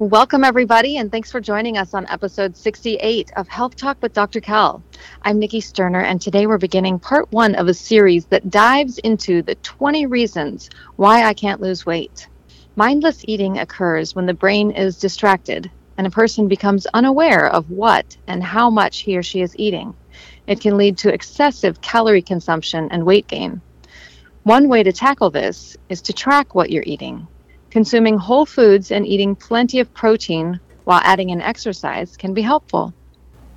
Welcome, everybody, and thanks for joining us on episode 68 of Health Talk with Dr. Kel. I'm Nikki Sterner, and today we're beginning part one of a series that dives into the 20 reasons why I can't lose weight. Mindless eating occurs when the brain is distracted and a person becomes unaware of what and how much he or she is eating. It can lead to excessive calorie consumption and weight gain. One way to tackle this is to track what you're eating Consuming whole foods and eating plenty of protein while adding in exercise can be helpful.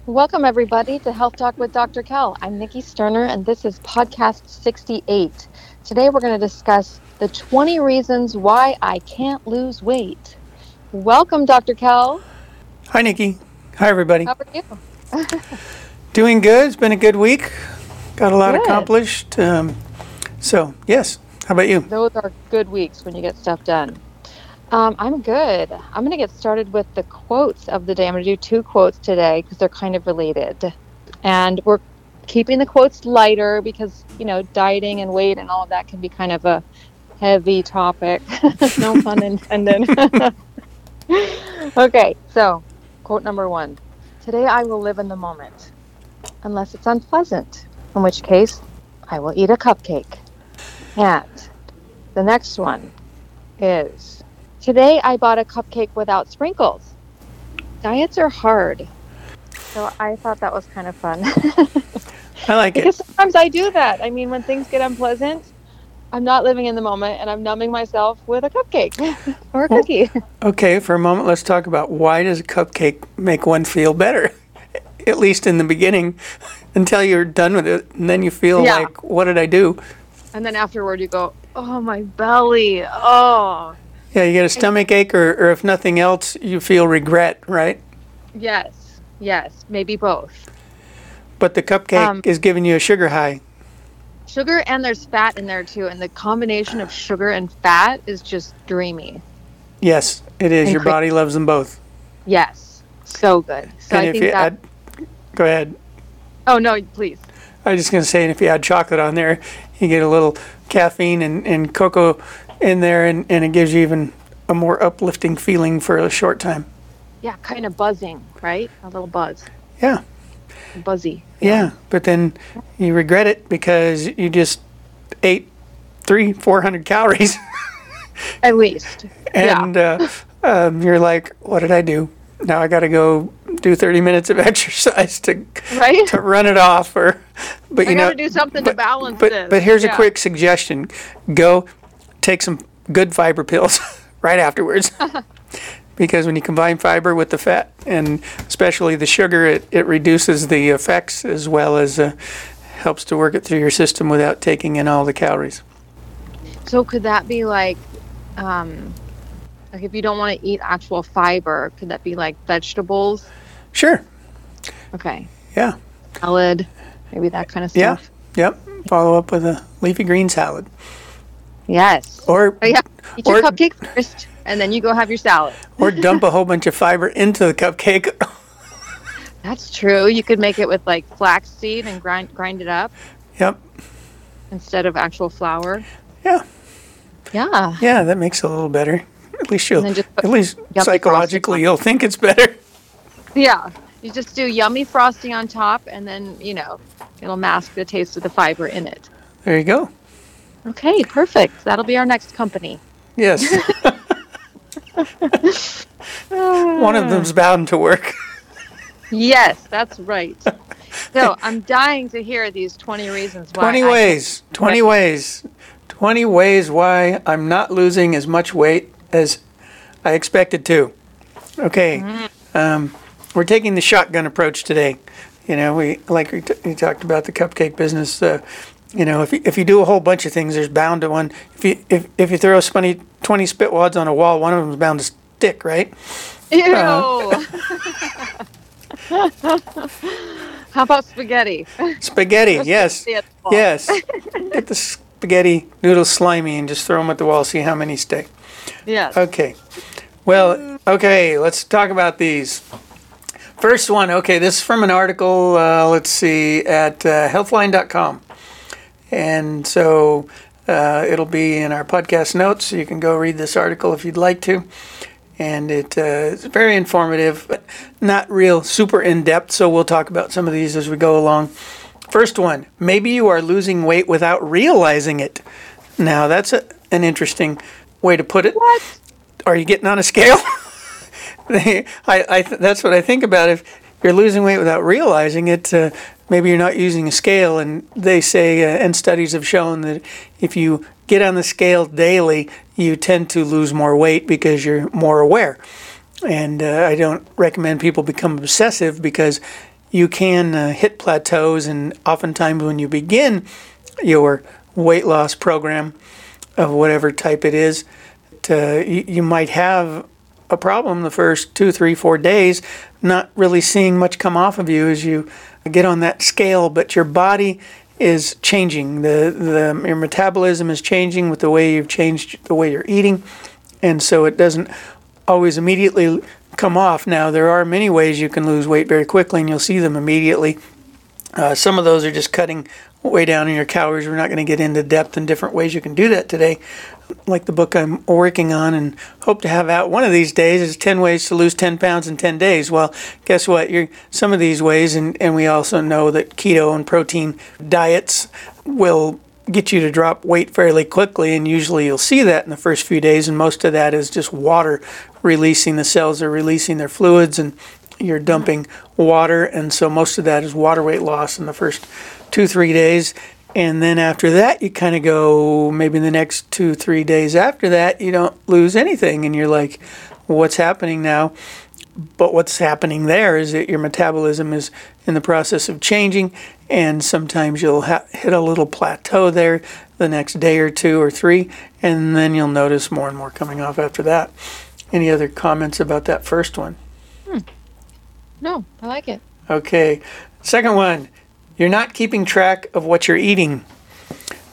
Welcome, everybody, to Health Talk with Dr. Kel. I'm Nikki Sterner, and this is podcast 68. Today, we're going to discuss the 20 reasons why I can't lose weight. Welcome, Dr. Kel. Hi, Nikki. Hi, everybody. How are you? Doing good. It's been a good week. Got a lot good. accomplished. Um, so, yes, how about you? Those are good weeks when you get stuff done. Um, I'm good. I'm going to get started with the quotes of the day. I'm going to do two quotes today because they're kind of related. And we're keeping the quotes lighter because, you know, dieting and weight and all of that can be kind of a heavy topic. no pun intended. okay, so quote number one Today I will live in the moment, unless it's unpleasant, in which case I will eat a cupcake. And the next one is Today I bought a cupcake without sprinkles. Diets are hard. So I thought that was kind of fun. I like it. because it. sometimes I do that. I mean, when things get unpleasant, I'm not living in the moment and I'm numbing myself with a cupcake or a well, cookie. Okay, for a moment, let's talk about why does a cupcake make one feel better? At least in the beginning, until you're done with it, and then you feel yeah. like, what did I do? And then afterward, you go, oh, my belly. Oh. Yeah, you get a stomach ache, or, or if nothing else, you feel regret, right? Yes, yes, maybe both. But the cupcake um, is giving you a sugar high. Sugar and there's fat in there too, and the combination of sugar and fat is just dreamy. Yes, it is. And Your cra- body loves them both. Yes, so good. So and I if you that... add, go ahead. Oh no, please. I was just going to say, and if you add chocolate on there, you get a little caffeine and, and cocoa in there, and, and it gives you even a more uplifting feeling for a short time. Yeah, kind of buzzing, right? A little buzz. Yeah. Buzzy. Yeah, yeah but then you regret it because you just ate three, four hundred calories. At least. and yeah. uh, um, you're like, what did I do? Now I got to go do 30 minutes of exercise to right? to run it off or but you know do something but, to balance but, this. But here's yeah. a quick suggestion. Go take some good fiber pills right afterwards. because when you combine fiber with the fat and especially the sugar, it, it reduces the effects as well as uh, helps to work it through your system without taking in all the calories. So could that be like um, like if you don't want to eat actual fiber, could that be like vegetables? Sure. Okay. Yeah. Salad, maybe that kind of stuff. Yeah. Yep. Follow up with a leafy green salad. Yes. Or oh, yeah. Eat your cupcake first, and then you go have your salad. or dump a whole bunch of fiber into the cupcake. That's true. You could make it with like flaxseed and grind grind it up. Yep. Instead of actual flour. Yeah. Yeah. Yeah, that makes it a little better. At least you'll, at least psychologically, you'll think it's better. Yeah, you just do yummy frosting on top, and then you know it'll mask the taste of the fiber in it. There you go. Okay, perfect. That'll be our next company. Yes. One of them's bound to work. yes, that's right. So I'm dying to hear these 20 reasons why. 20 ways. 20 ways. 20 ways why I'm not losing as much weight as I expected to. Okay, mm-hmm. um, we're taking the shotgun approach today. You know, we like we, t- we talked about the cupcake business. Uh, you know, if you, if you do a whole bunch of things, there's bound to one. If you if, if you throw 20, 20 spit wads on a wall, one of them is bound to stick, right? Ew. Uh, How about spaghetti? Spaghetti, yes, yes. Get the spaghetti noodles slimy and just throw them at the wall. See how many stick. Yes. Okay. Well, okay, let's talk about these. First one, okay, this is from an article, uh, let's see, at uh, healthline.com. And so uh, it'll be in our podcast notes, so you can go read this article if you'd like to. and it uh, it's very informative, but not real super in depth. So we'll talk about some of these as we go along. First one, maybe you are losing weight without realizing it. Now that's a, an interesting way to put it. What? Are you getting on a scale? I, I th- that's what I think about. If you're losing weight without realizing it, uh, maybe you're not using a scale. And they say, uh, and studies have shown that if you get on the scale daily, you tend to lose more weight because you're more aware. And uh, I don't recommend people become obsessive because you can uh, hit plateaus, and oftentimes when you begin your weight loss program of whatever type it is, to, you, you might have a problem the first two, three, four days, not really seeing much come off of you as you get on that scale, but your body is changing. The, the your metabolism is changing with the way you've changed the way you're eating, and so it doesn't always immediately come off. Now there are many ways you can lose weight very quickly, and you'll see them immediately. Uh, some of those are just cutting way down in your calories. We're not going to get into depth in different ways you can do that today. Like the book I'm working on and hope to have out one of these days is 10 ways to lose 10 pounds in 10 days. Well, guess what? You're, some of these ways, and, and we also know that keto and protein diets will get you to drop weight fairly quickly, and usually you'll see that in the first few days, and most of that is just water releasing. The cells are releasing their fluids, and you're dumping water, and so most of that is water weight loss in the first two, three days. And then after that, you kind of go maybe the next two, three days after that, you don't lose anything. And you're like, what's happening now? But what's happening there is that your metabolism is in the process of changing, and sometimes you'll ha- hit a little plateau there the next day or two or three, and then you'll notice more and more coming off after that. Any other comments about that first one? Hmm. No, I like it. Okay. Second one, you're not keeping track of what you're eating.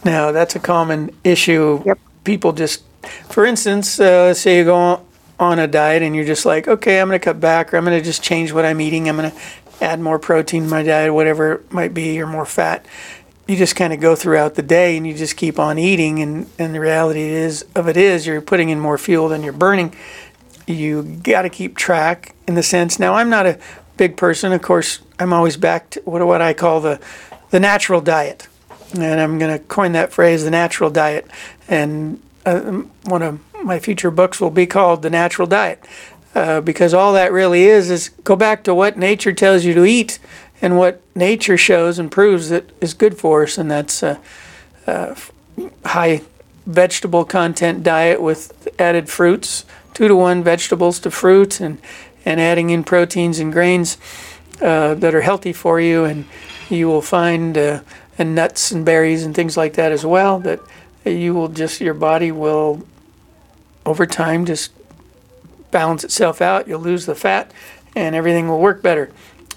Now, that's a common issue. Yep. People just, for instance, uh, say you go on a diet and you're just like, okay, I'm going to cut back or I'm going to just change what I'm eating. I'm going to add more protein to my diet, whatever it might be, or more fat. You just kind of go throughout the day and you just keep on eating. And, and the reality is of it is you're putting in more fuel than you're burning you got to keep track in the sense. Now, I'm not a big person. Of course, I'm always back to what, what I call the, the natural diet. And I'm going to coin that phrase, the natural diet. And uh, one of my future books will be called The Natural Diet. Uh, because all that really is is go back to what nature tells you to eat and what nature shows and proves that is good for us. And that's a, a high vegetable content diet with added fruits two to one vegetables to fruit and, and adding in proteins and grains uh, that are healthy for you. And you will find, uh, and nuts and berries and things like that as well, that you will just, your body will over time just balance itself out. You'll lose the fat and everything will work better.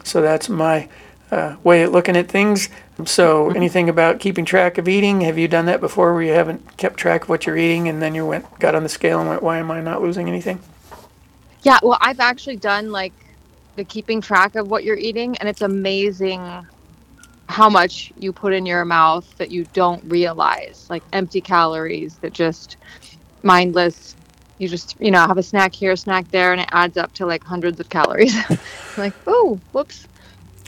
So that's my uh, way of looking at things. So, anything about keeping track of eating? Have you done that before, where you haven't kept track of what you're eating, and then you went got on the scale and went, "Why am I not losing anything?" Yeah, well, I've actually done like the keeping track of what you're eating, and it's amazing how much you put in your mouth that you don't realize, like empty calories that just mindless. You just, you know, have a snack here, a snack there, and it adds up to like hundreds of calories. like, oh, whoops.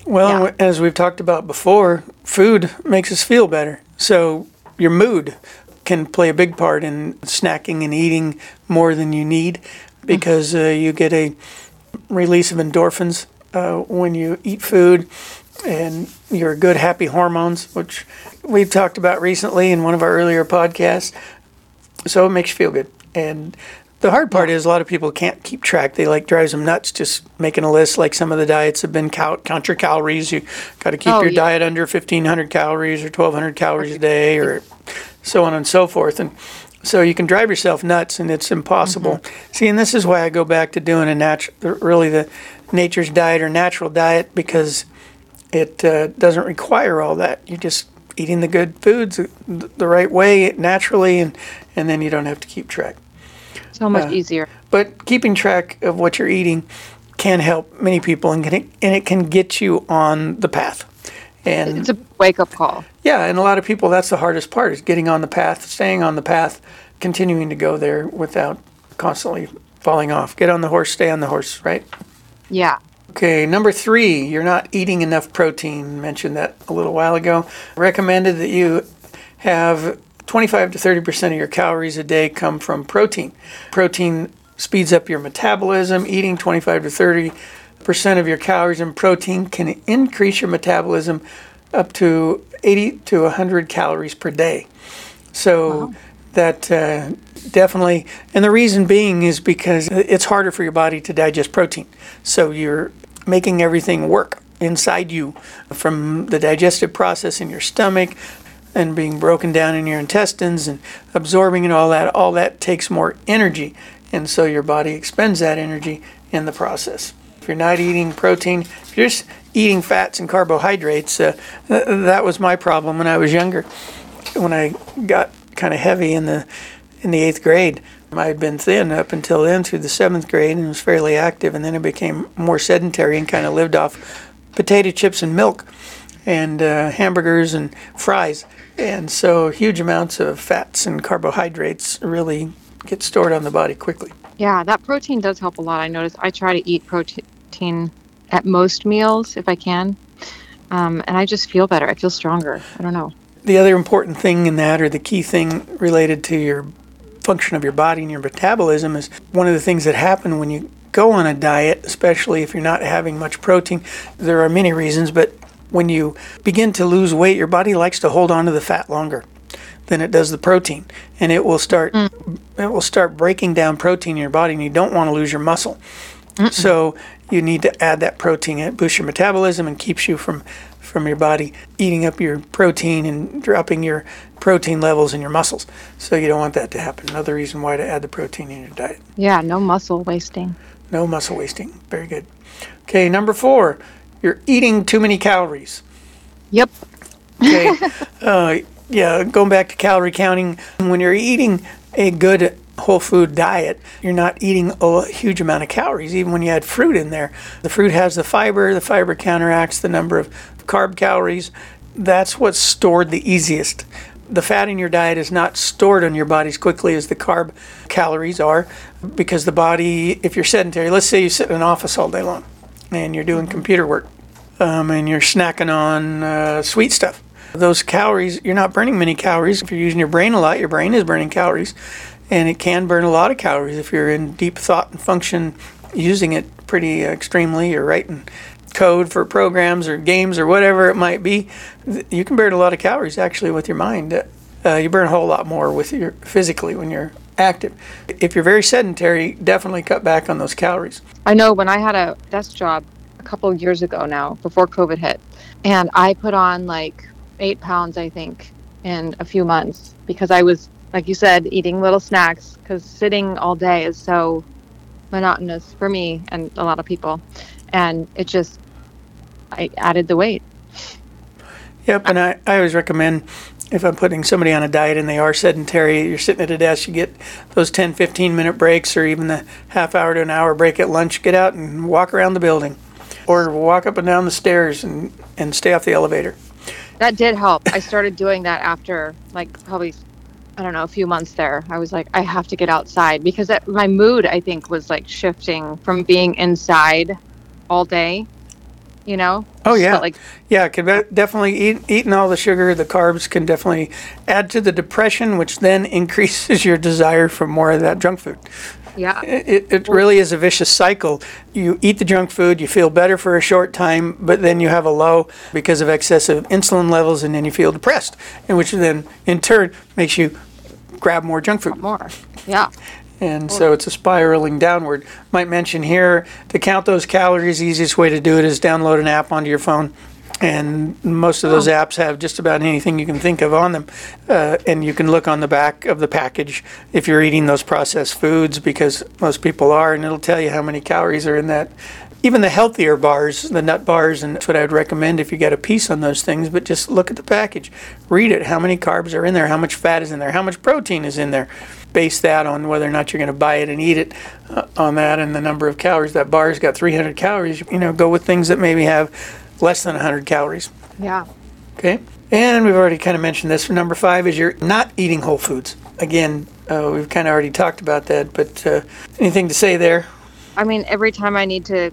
Well, Yeah. as we've talked about before, food makes us feel better. So your mood can play a big part in snacking and eating more than you need because uh, you get a release of endorphins uh, when you eat food and your good happy hormones, which we've talked about recently in one of our earlier podcasts. So it makes you feel good. And the hard part is a lot of people can't keep track. They like drives them nuts just making a list. Like some of the diets have been count, count your calories. You got to keep Oh, your yeah. diet under 1,500 calories or 1,200 calories a day or so on and so forth. And so you can drive yourself nuts and it's impossible. See, and this is why I go back to doing a natural, really the nature's diet or natural diet because it uh, doesn't require all that. You're just eating the good foods the right way naturally and, and then you don't have to keep track. So much Uh, easier. But keeping track of what you're eating can help many people and, can, and it can get you on the path. And It's a wake up call. yeah, and a lot of people, that's the hardest part is getting on the path, staying on the path, continuing to go there without constantly falling off. Get on the horse, stay on the horse, right? Yeah. Okay, number three, you're not eating enough protein. Mentioned that a little while ago. Recommended that you have 25 to 30 percent of your calories a day come from protein. Protein speeds up your metabolism. Eating 25 to 30 percent of your calories in protein can increase your metabolism up to 80 to 100 calories per day. So wow. that uh, definitely, and the reason being is because it's harder for your body to digest protein. So you're making everything work inside you from the digestive process in your stomach and being broken down in your intestines and absorbing and all that. All that takes more energy. And so your body expends that energy in the process. If you're not eating protein, if you're just eating fats and carbohydrates, uh, th- that was my problem when I was younger. When I got kind of heavy in the in the eighth grade, I had been thin up until then through the seventh grade and was fairly active, and then I became more sedentary and kind of lived off potato chips and milk and uh, hamburgers and fries. And so huge amounts of fats and carbohydrates really get stored on the body quickly. Yeah, that protein does help a lot. I notice I try to eat protein protein at most meals if I can. Um, and I just feel better. I feel stronger. I don't know. The other important thing in that, or the key thing related to your function of your body and your metabolism, is one of the things that happen when you go on a diet, especially if you're not having much protein. There are many reasons, but when you begin to lose weight, your body likes to hold on to the fat longer than it does the protein, and it will start mm. it will start breaking down protein in your body, and you don't want to lose your muscle. Mm-mm. So you need to add that protein. It boosts your metabolism and keeps you from from your body eating up your protein and dropping your protein levels in your muscles. So you don't want that to happen. Another reason why to add the protein in your diet. Yeah, no muscle wasting. No muscle wasting. Very good. Okay, number four, you're eating too many calories. Yep. Okay. uh, yeah, going back to calorie counting, when you're eating a good whole food diet, you're not eating a huge amount of calories, even when you add fruit in there. The fruit has the fiber, the fiber counteracts the number of carb calories. That's what's stored the easiest. The fat in your diet is not stored on your body as quickly as the carb calories are because the body, if you're sedentary, let's say you sit in an office all day long and you're doing computer work um, and you're snacking on uh, sweet stuff. Those calories, you're not burning many calories. If you're using your brain a lot, your brain is burning calories and it can burn a lot of calories if you're in deep thought and function using it pretty extremely or writing code for programs or games or whatever it might be. You can burn a lot of calories actually with your mind. Uh, you burn a whole lot more with your physically when you're active. If you're very sedentary definitely cut back on those calories. I know when i had a desk job a couple of years ago now before covid hit and i put on like eight pounds i think in a few months because i was like you said, eating little snacks because sitting all day is so monotonous for me and a lot of people. And it just, I added the weight. Yep. And I, I always recommend if I'm putting somebody on a diet and they are sedentary, you're sitting at a desk, you get those 10, 15 minute breaks or even the half hour to an hour break at lunch, get out and walk around the building or walk up and down the stairs and, and stay off the elevator. That did help. I started doing that after like probably I don't know, a few months there, I was like, I have to get outside because that, my mood, I think, was like shifting from being inside all day, you know? Oh, yeah. Like, yeah, can definitely eat, eating all the sugar, the carbs can definitely add to the depression, which then increases your desire for more of that junk food. Yeah. It, it really is a vicious cycle. You eat the junk food, you feel better for a short time, but then you have a low because of excessive insulin levels, and then you feel depressed, and which then in turn makes you grab more junk food. More. Yeah. And so it's a spiraling downward. Might mention here to count those calories, the easiest way to do it is download an app onto your phone and most of those oh. apps have just about anything you can think of on them. Uh, and you can look on the back of the package if you're eating those processed foods, because most people are, and it'll tell you how many calories are in that. Even the healthier bars, the nut bars, and that's what I'd recommend if you get a piece on those things. But just look at the package, read it. How many carbs are in there? How much fat is in there? How much protein is in there? Base that on whether or not you're going to buy it and eat it uh, on that, and the number of calories. That bar's got 300 calories. You know, go with things that maybe have less than 100 calories. Yeah. Okay. And we've already kind of mentioned this. Number five is you're not eating whole foods. Again, uh, we've kind of already talked about that, but uh, anything to say there? I mean, every time I need to,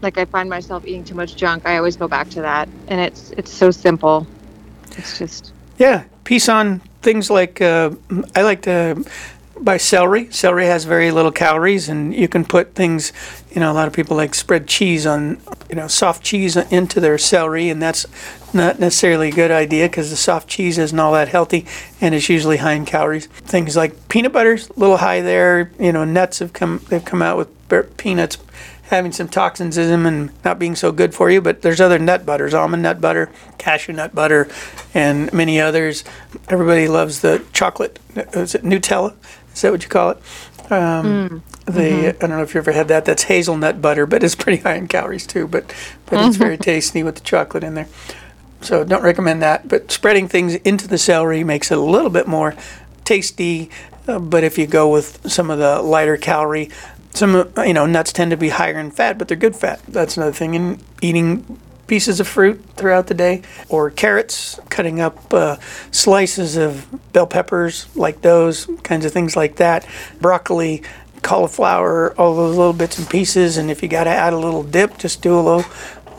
like, I find myself eating too much junk, I always go back to that, and it's it's so simple. It's just Yeah, piece on things like uh, I like to buy celery. Celery has very little calories, and you can put things. You know, a lot of people like spread cheese on, you know, soft cheese into their celery, and that's not necessarily a good idea because the soft cheese isn't all that healthy, and it's usually high in calories. Things like peanut butter's a little high there. You know, nuts have come they've come out with peanuts having some toxins in them and not being so good for you. But there's other nut butters, almond nut butter, cashew nut butter, and many others. Everybody loves the chocolate. Is it Nutella? Is that what you call it? Um, the I don't know if you ever had that. That's hazelnut butter, but it's pretty high in calories too. But but it's very tasty with the chocolate in there. So don't recommend that. But spreading things into the celery makes it a little bit more tasty. Uh, but if you go with some of the lighter calorie, some uh, you know nuts tend to be higher in fat, but they're good fat. That's another thing. And eating pieces of fruit throughout the day, or carrots, cutting up uh, slices of bell peppers, like those kinds of things like that. Broccoli, cauliflower, all those little bits and pieces. And if you got to add a little dip, just do a low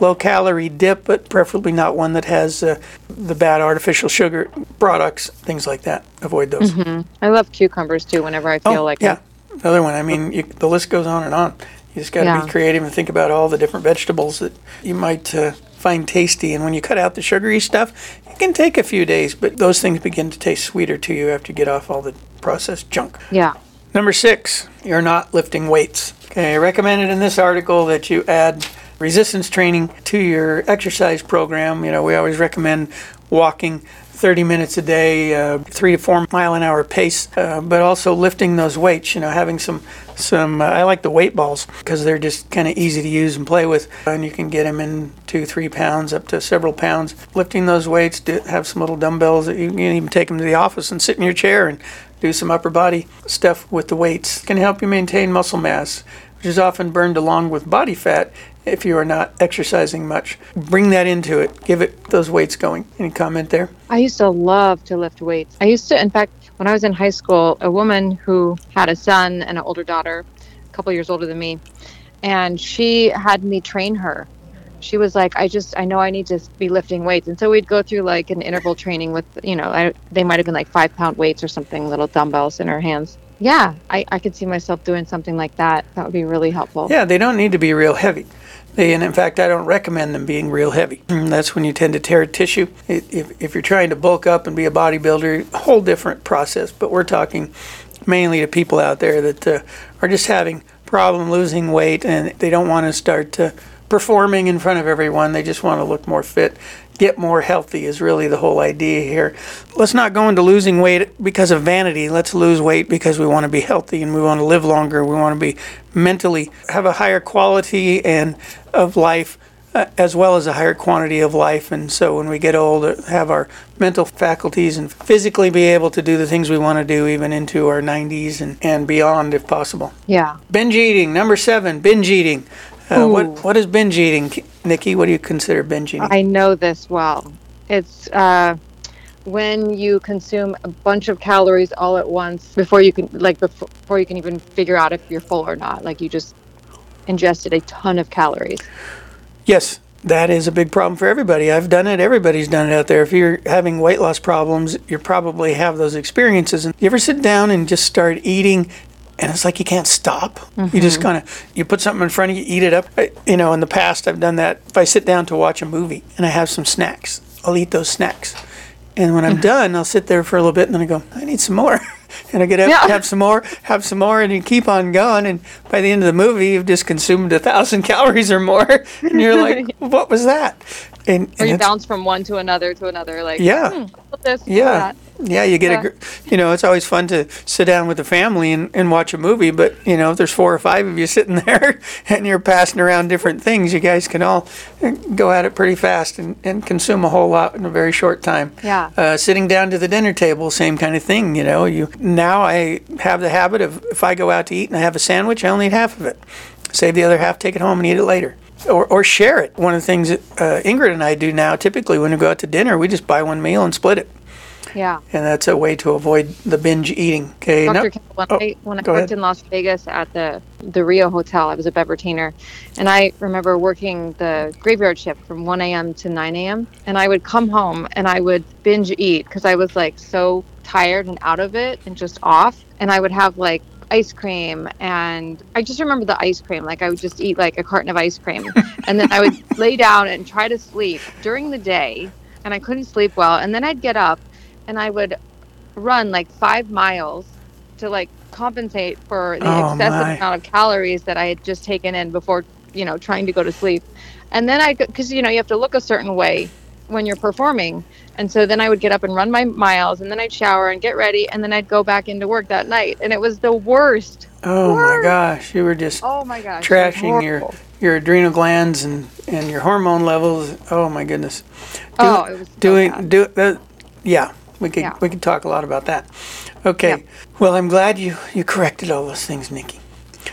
low calorie dip, but preferably not one that has uh, the bad artificial sugar products, things like that. Avoid those. I love cucumbers too. Whenever I feel Oh, like yeah. Another one. I mean, you, the list goes on and on. You just got to Yeah. be creative and think about all the different vegetables that you might uh, find tasty. And when you cut out the sugary stuff, it can take a few days, but those things begin to taste sweeter to you after you get off all the processed junk. yeah. Number six, you're not lifting weights. Okay, I recommended in this article that you add resistance training to your exercise program. You know, we always recommend walking 30 minutes a day, uh, three to four mile an hour pace, uh, but also lifting those weights. You know, having some some. Uh, I like the weight balls because they're just kind of easy to use and play with, and you can get them in two, three pounds up to several pounds. Lifting those weights, do, have some little dumbbells that you can even take them to the office and sit in your chair and do some upper body stuff with the weights. Can help you maintain muscle mass, which is often burned along with body fat if you are not exercising much. Bring that into it. Give it those weights going. Any comment there? I used to love to lift weights. I used to, in fact, when I was in high school, a woman who had a son and an older daughter, a couple years older than me, and she had me train her. She was like, I just, I know I need to be lifting weights. And so we'd go through like an interval training with, you know, I, they might have been like five pound weights or something, little dumbbells in her hands. Yeah, I, I could see myself doing something like that. That would be really helpful. Yeah, they don't need to be real heavy. They, and in fact, I don't recommend them being real heavy. That's when you tend to tear tissue. If, if you're trying to bulk up and be a bodybuilder, whole different process. But we're talking mainly to people out there that uh, are just having problem losing weight and they don't want to start uh, performing in front of everyone. They just want to look more fit, get more healthy is really the whole idea here. Let's not go into losing weight because of vanity. Let's lose weight because we want to be healthy and we want to live longer. We want to be mentally have a higher quality and of life uh, as well as a higher quantity of life. And so when we get older, have our mental faculties and physically be able to do the things we want to do even into our 90s and, and beyond if possible. Yeah. Binge eating, number seven, binge eating. Uh, what what is binge eating, Nikki? What do you consider binge eating? I know this well. It's uh, when you consume a bunch of calories all at once before you can, like, before, before you can even figure out if you're full or not. Like, you just ingested a ton of calories. Yes, that is a big problem for everybody. I've done it. Everybody's done it out there. If you're having weight loss problems, you probably have those experiences. And you ever sit down and just start eating and it's like you can't stop. You just mm-hmm. kind of you put something in front of you, eat it up. I, you know, in the past I've done that. If I sit down to watch a movie and I have some snacks, I'll eat those snacks. And when I'm done, I'll sit there for a little bit and then I go, I need some more. And I get up, Yeah. have some more, have some more, and you keep on going. And by the end of the movie, you've just consumed a thousand calories or more. And you're like, what was that? And, Or and you bounce from one to another to another. Like, Yeah. hmm, this, yeah. that. Yeah, you get Yeah. a, gr- you know, it's always fun to sit down with the family and, and watch a movie, but, you know, if there's four or five of you sitting there and you're passing around different things, you guys can all uh, go at it pretty fast and, and consume a whole lot in a very short time. Yeah. Uh, sitting down to the dinner table, same kind of thing, you know. You Now I have the habit of if I go out to eat and I have a sandwich, I only eat half of it. Save the other half, take it home and eat it later. Or, or share it. One of the things that uh, Ingrid and I do now, typically when we go out to dinner, we just buy one meal and split it. Yeah. And that's a way to avoid the binge eating. Okay. Dr. no- Ken, when oh, I, when I worked ahead. in Las Vegas at the the Rio Hotel, I was a bevertainer, and I remember working the graveyard shift from 1 a.m. to 9 a.m. And I would come home and I would binge eat because I was like so tired and out of it and just off. And I would have like ice cream and I just remember the ice cream. Like I would just eat like a carton of ice cream, and then I would lay down and try to sleep during the day, and I couldn't sleep well. And then I'd get up and I would run like five miles to like compensate for the Oh, excessive my. amount of calories that I had just taken in before, you know, trying to go to sleep. And then I, because, you know, you have to look a certain way when you're performing. And so then I would get up and run my miles and then I'd shower and get ready and then I'd go back into work that night. And it was the worst. Oh my gosh, you were just Oh my gosh. trashing your your adrenal glands and and your hormone levels. Oh my goodness. Oh, it was so doing bad. do that. Yeah, we could Yeah. we could talk a lot about that. Okay. Yeah. Well, I'm glad you you corrected all those things, Nikki.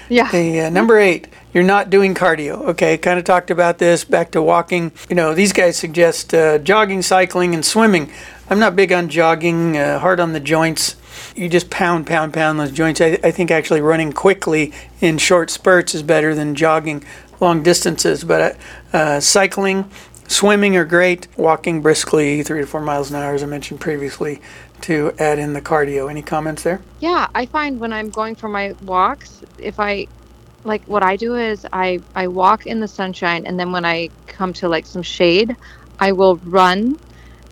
Yeah. Okay, uh, number eight, you're not doing cardio. Okay, kind of talked about this. Back to walking. You know, these guys suggest uh, jogging, cycling, and swimming. I'm not big on jogging, uh, hard on the joints. You just pound, pound, pound those joints. I, I think actually running quickly in short spurts is better than jogging long distances. But uh, uh, cycling, swimming are great. Walking briskly, three to four miles an hour, as I mentioned previously, to add in the cardio. Any comments there? Yeah, I find when I'm going for my walks, if I like what I do is I I walk in the sunshine and then when I come to like some shade, I will run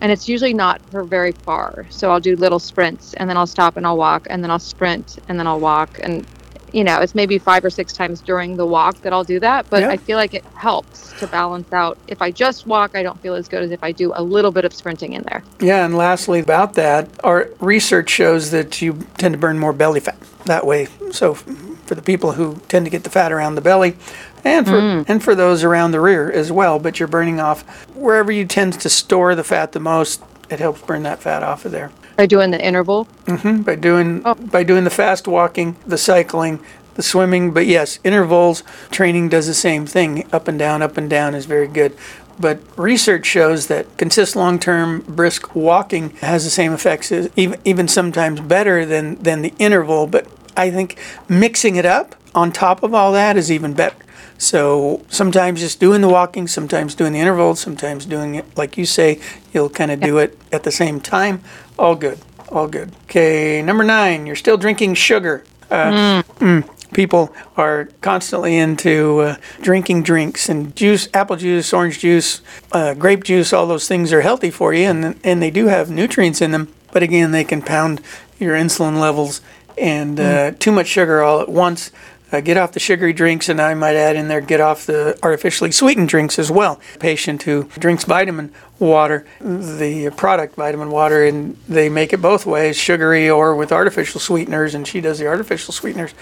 and it's usually not for very far. So I'll do little sprints and then I'll stop and I'll walk and then I'll sprint and then I'll walk and you know, it's maybe 5 or 6 times during the walk that I'll do that, but Yeah. I feel like it helps to balance out. If I just walk, I don't feel as good as if I do a little bit of sprinting in there. Yeah, and lastly, about that, our research shows that you tend to burn more belly fat that way. So, for the people who tend to get the fat around the belly, and for mm. and for those around the rear as well, but you're burning off wherever you tend to store the fat the most. It helps burn that fat off of there By doing the interval, Mm-hmm. by doing Oh. by doing the fast walking, the cycling, the swimming. But yes, intervals training does the same thing. Up and down, up and down is very good. But research shows that consist long-term brisk walking has the same effects, as, even even sometimes better than than the interval. But I think mixing it up on top of all that is even better. So sometimes just doing the walking, sometimes doing the intervals, sometimes doing it like you say, you'll kind of do it at the same time. All good, all good. Okay, number nine, you're still drinking sugar. Uh, mm, people are constantly into uh, drinking drinks and juice, apple juice, orange juice, uh, grape juice. All those things are healthy for you, and and they do have nutrients in them. But again, they can pound your insulin levels and uh, too much sugar all at once. Uh, get off the sugary drinks, and I might add in there get off the artificially sweetened drinks as well. Patient who drinks vitamin water, the product vitamin water, and they make it both ways, sugary or with artificial sweeteners, and she does the artificial sweeteners.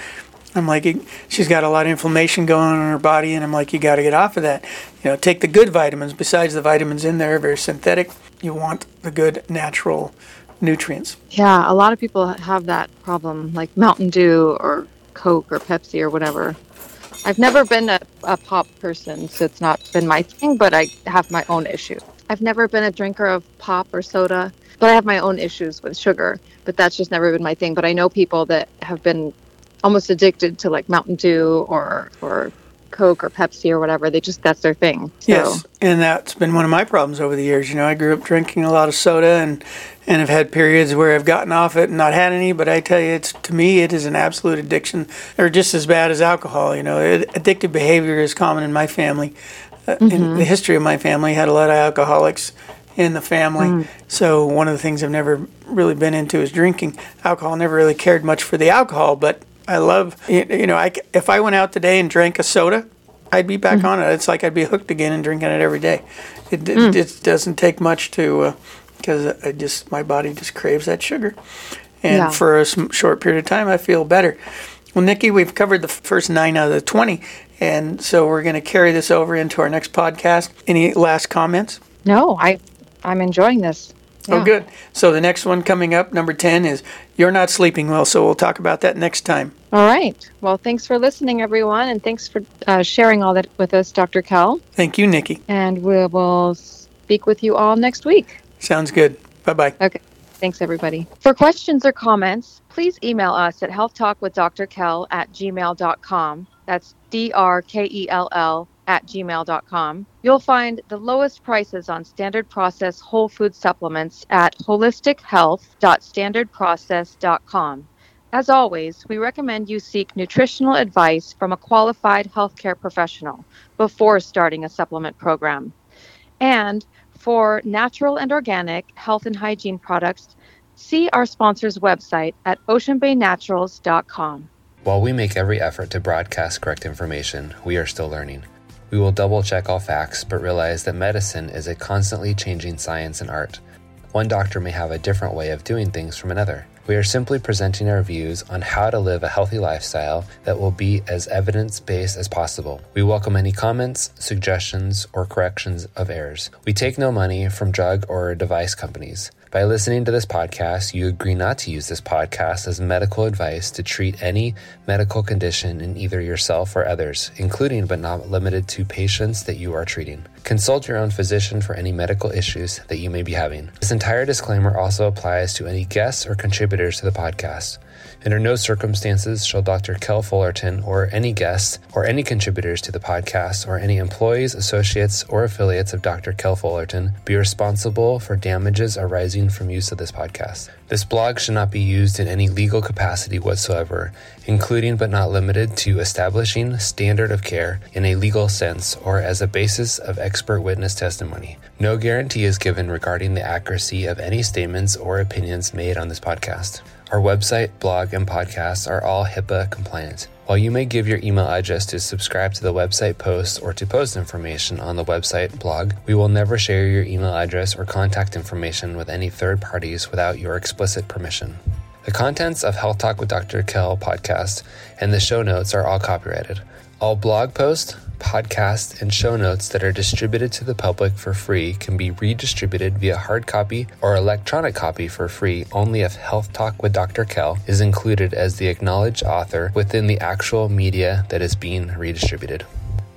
I'm like, she's got a lot of inflammation going on in her body, and I'm like, you got to get off of that. You know, take the good vitamins. Besides the vitamins in there, very synthetic. You want the good natural nutrients. Yeah, a lot of people have that problem, like Mountain Dew or Coke or Pepsi or whatever. I've never been a, a pop person, so it's not been my thing, but I have my own issues. I've never been a drinker of pop or soda, but I have my own issues with sugar, but that's just never been my thing. But I know people that have been almost addicted to like Mountain Dew or, or Coke or Pepsi or whatever. They just, that's their thing. So, Yes, and that's been one of my problems over the years. You know, I grew up drinking a lot of soda and and have had periods where I've gotten off it and not had any. But I tell you, it's to me, it is an absolute addiction, or just as bad as alcohol. You know, it, addictive behavior is common in my family. Uh, In mm-hmm. the history of my family, had a lot of alcoholics in the family. Mm. So one of the things I've never really been into is drinking alcohol. Never really cared much for the alcohol, but I love you you know I if I went out today and drank a soda, I'd be back mm. on it. It's like I'd be hooked again and drinking it every day. It, it, mm. it doesn't take much to uh, because I just my body just craves that sugar, and Yeah. for a short period of time I feel better. Well, Nikki, we've covered the first nine out of the twenty, and so we're going to carry this over into our next podcast. Any last comments? no, I, I'm enjoying this. Oh, good. So the next one coming up, number 10, is You're Not Sleeping Well. So we'll talk about that next time. All right. Well, thanks for listening, everyone, and thanks for uh, sharing all that with us, Dr. Cal. Thank you, Nikki. And we will speak with you all next week. Sounds good. Bye bye. Okay. Thanks, everybody. For questions or comments, please email us at healthtalkwithdrkel at gmail.com. That's D R K E L L at gmail.com. You'll find the lowest prices on standard process whole food supplements at holistichealth.standardprocess.com. As always, we recommend you seek nutritional advice from a qualified healthcare professional before starting a supplement program. And for natural and organic health and hygiene products, see our sponsor's website at oceanbaynaturals.com. While we make every effort to broadcast correct information, we are still learning. We will double check all facts, but realize that medicine is a constantly changing science and art. One doctor may have a different way of doing things from another. We are simply presenting our views on how to live a healthy lifestyle that will be as evidence based as possible. We welcome any comments, suggestions, or corrections of errors. We take no money from drug or device companies. By listening to this podcast, you agree not to use this podcast as medical advice to treat any medical condition in either yourself or others, including but not limited to patients that you are treating. Consult your own physician for any medical issues that you may be having. This entire disclaimer also applies to any guests or contributors to the podcast. Under no circumstances shall Dr. Kel Fullerton or any guests or any contributors to the podcast or any employees, associates, or affiliates of Dr. Kel Fullerton be responsible for damages arising from use of this podcast. This blog should not be used in any legal capacity whatsoever, including but not limited to establishing standard of care in a legal sense or as a basis of expert witness testimony. No guarantee is given regarding the accuracy of any statements or opinions made on this podcast. Our website, blog, and podcasts are all HIPAA compliant. While you may give your email address to subscribe to the website post or to post information on the website blog, we will never share your email address or contact information with any third parties without your explicit permission. The contents of Health Talk with Dr. Kell podcast and the show notes are all copyrighted. All blog posts, podcasts, and show notes that are distributed to the public for free can be redistributed via hard copy or electronic copy for free only if Health Talk with Dr. Kell is included as the acknowledged author within the actual media that is being redistributed.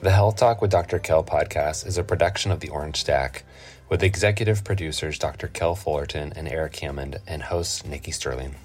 The Health Talk with Dr. Kell podcast is a production of the Orange Stack with executive producers Dr. Kell Fullerton and Eric Hammond and host Nikki Sterling.